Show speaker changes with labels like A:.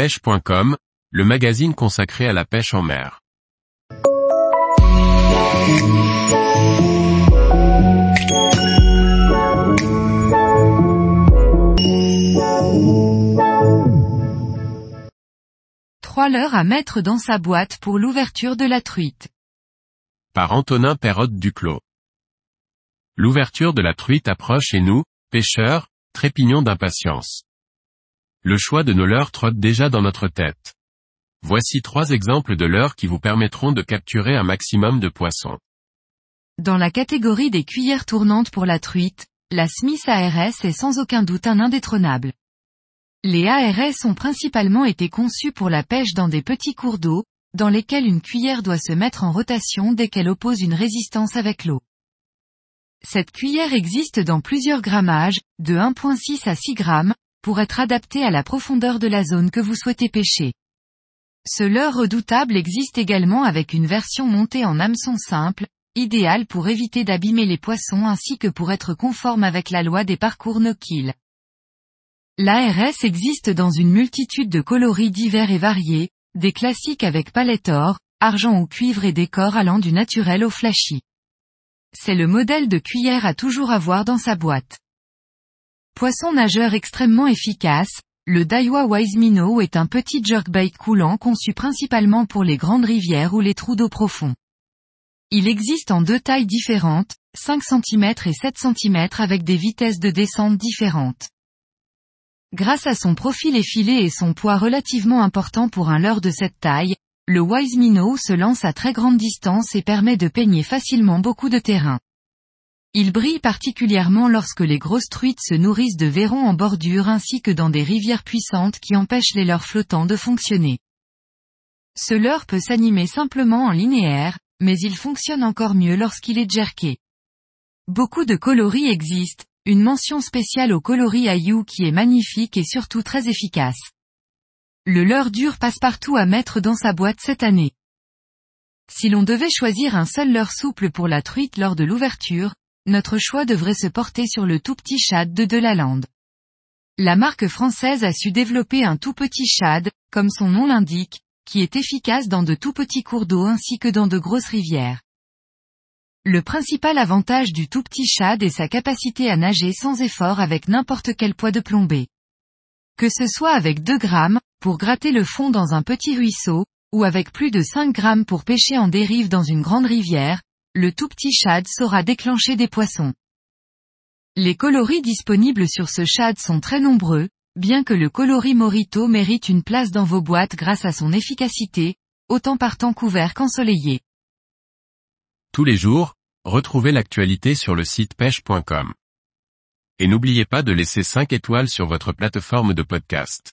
A: pêche.com, le magazine consacré à la pêche en mer.
B: Trois leurres à mettre dans sa boîte pour l'ouverture de la truite.
A: Par Antonin Perrotte Duclos. L'ouverture de la truite approche et nous, pêcheurs, trépignons d'impatience. Le choix de nos leurres trotte déjà dans notre tête. Voici trois exemples de leurres qui vous permettront de capturer un maximum de poissons.
B: Dans la catégorie des cuillères tournantes pour la truite, la Smith ARS est sans aucun doute un indétrônable. Les ARS ont principalement été conçus pour la pêche dans des petits cours d'eau, dans lesquels une cuillère doit se mettre en rotation dès qu'elle oppose une résistance avec l'eau. Cette cuillère existe dans plusieurs grammages, de 1.6 à 6 grammes, pour être adaptée à la profondeur de la zone que vous souhaitez pêcher. Ce leurre redoutable existe également avec une version montée en hameçon simple, idéale pour éviter d'abîmer les poissons ainsi que pour être conforme avec la loi des parcours no-kill. L'ARS existe dans une multitude de coloris divers et variés, des classiques avec palette or, argent ou cuivre et décor allant du naturel au flashy. C'est le modèle de cuillère à toujours avoir dans sa boîte. Poisson nageur extrêmement efficace, le Daiwa Wise Minnow est un petit jerkbait coulant conçu principalement pour les grandes rivières ou les trous d'eau profonds. Il existe en deux tailles différentes, 5 cm et 7 cm avec des vitesses de descente différentes. Grâce à son profil effilé et son poids relativement important pour un leurre de cette taille, le Wise Minnow se lance à très grande distance et permet de peigner facilement beaucoup de terrain. Il brille particulièrement lorsque les grosses truites se nourrissent de verrons en bordure ainsi que dans des rivières puissantes qui empêchent les leurres flottants de fonctionner. Ce leurre peut s'animer simplement en linéaire, mais il fonctionne encore mieux lorsqu'il est jerké. Beaucoup de coloris existent, une mention spéciale au coloris Ayu qui est magnifique et surtout très efficace. Le leurre dur passe partout à mettre dans sa boîte cette année. Si l'on devait choisir un seul leurre souple pour la truite lors de l'ouverture, notre choix devrait se porter sur le tout petit shad de Delaland. La marque française a su développer un tout petit shad, comme son nom l'indique, qui est efficace dans de tout petits cours d'eau ainsi que dans de grosses rivières. Le principal avantage du tout petit shad est sa capacité à nager sans effort avec n'importe quel poids de plombée. Que ce soit avec 2 grammes, pour gratter le fond dans un petit ruisseau, ou avec plus de 5 grammes pour pêcher en dérive dans une grande rivière, le tout petit shad saura déclencher des poissons. Les coloris disponibles sur ce shad sont très nombreux, bien que le coloris Morito mérite une place dans vos boîtes grâce à son efficacité, autant par temps couvert qu'ensoleillé.
A: Tous les jours, retrouvez l'actualité sur le site pêche.com. Et n'oubliez pas de laisser 5 étoiles sur votre plateforme de podcast.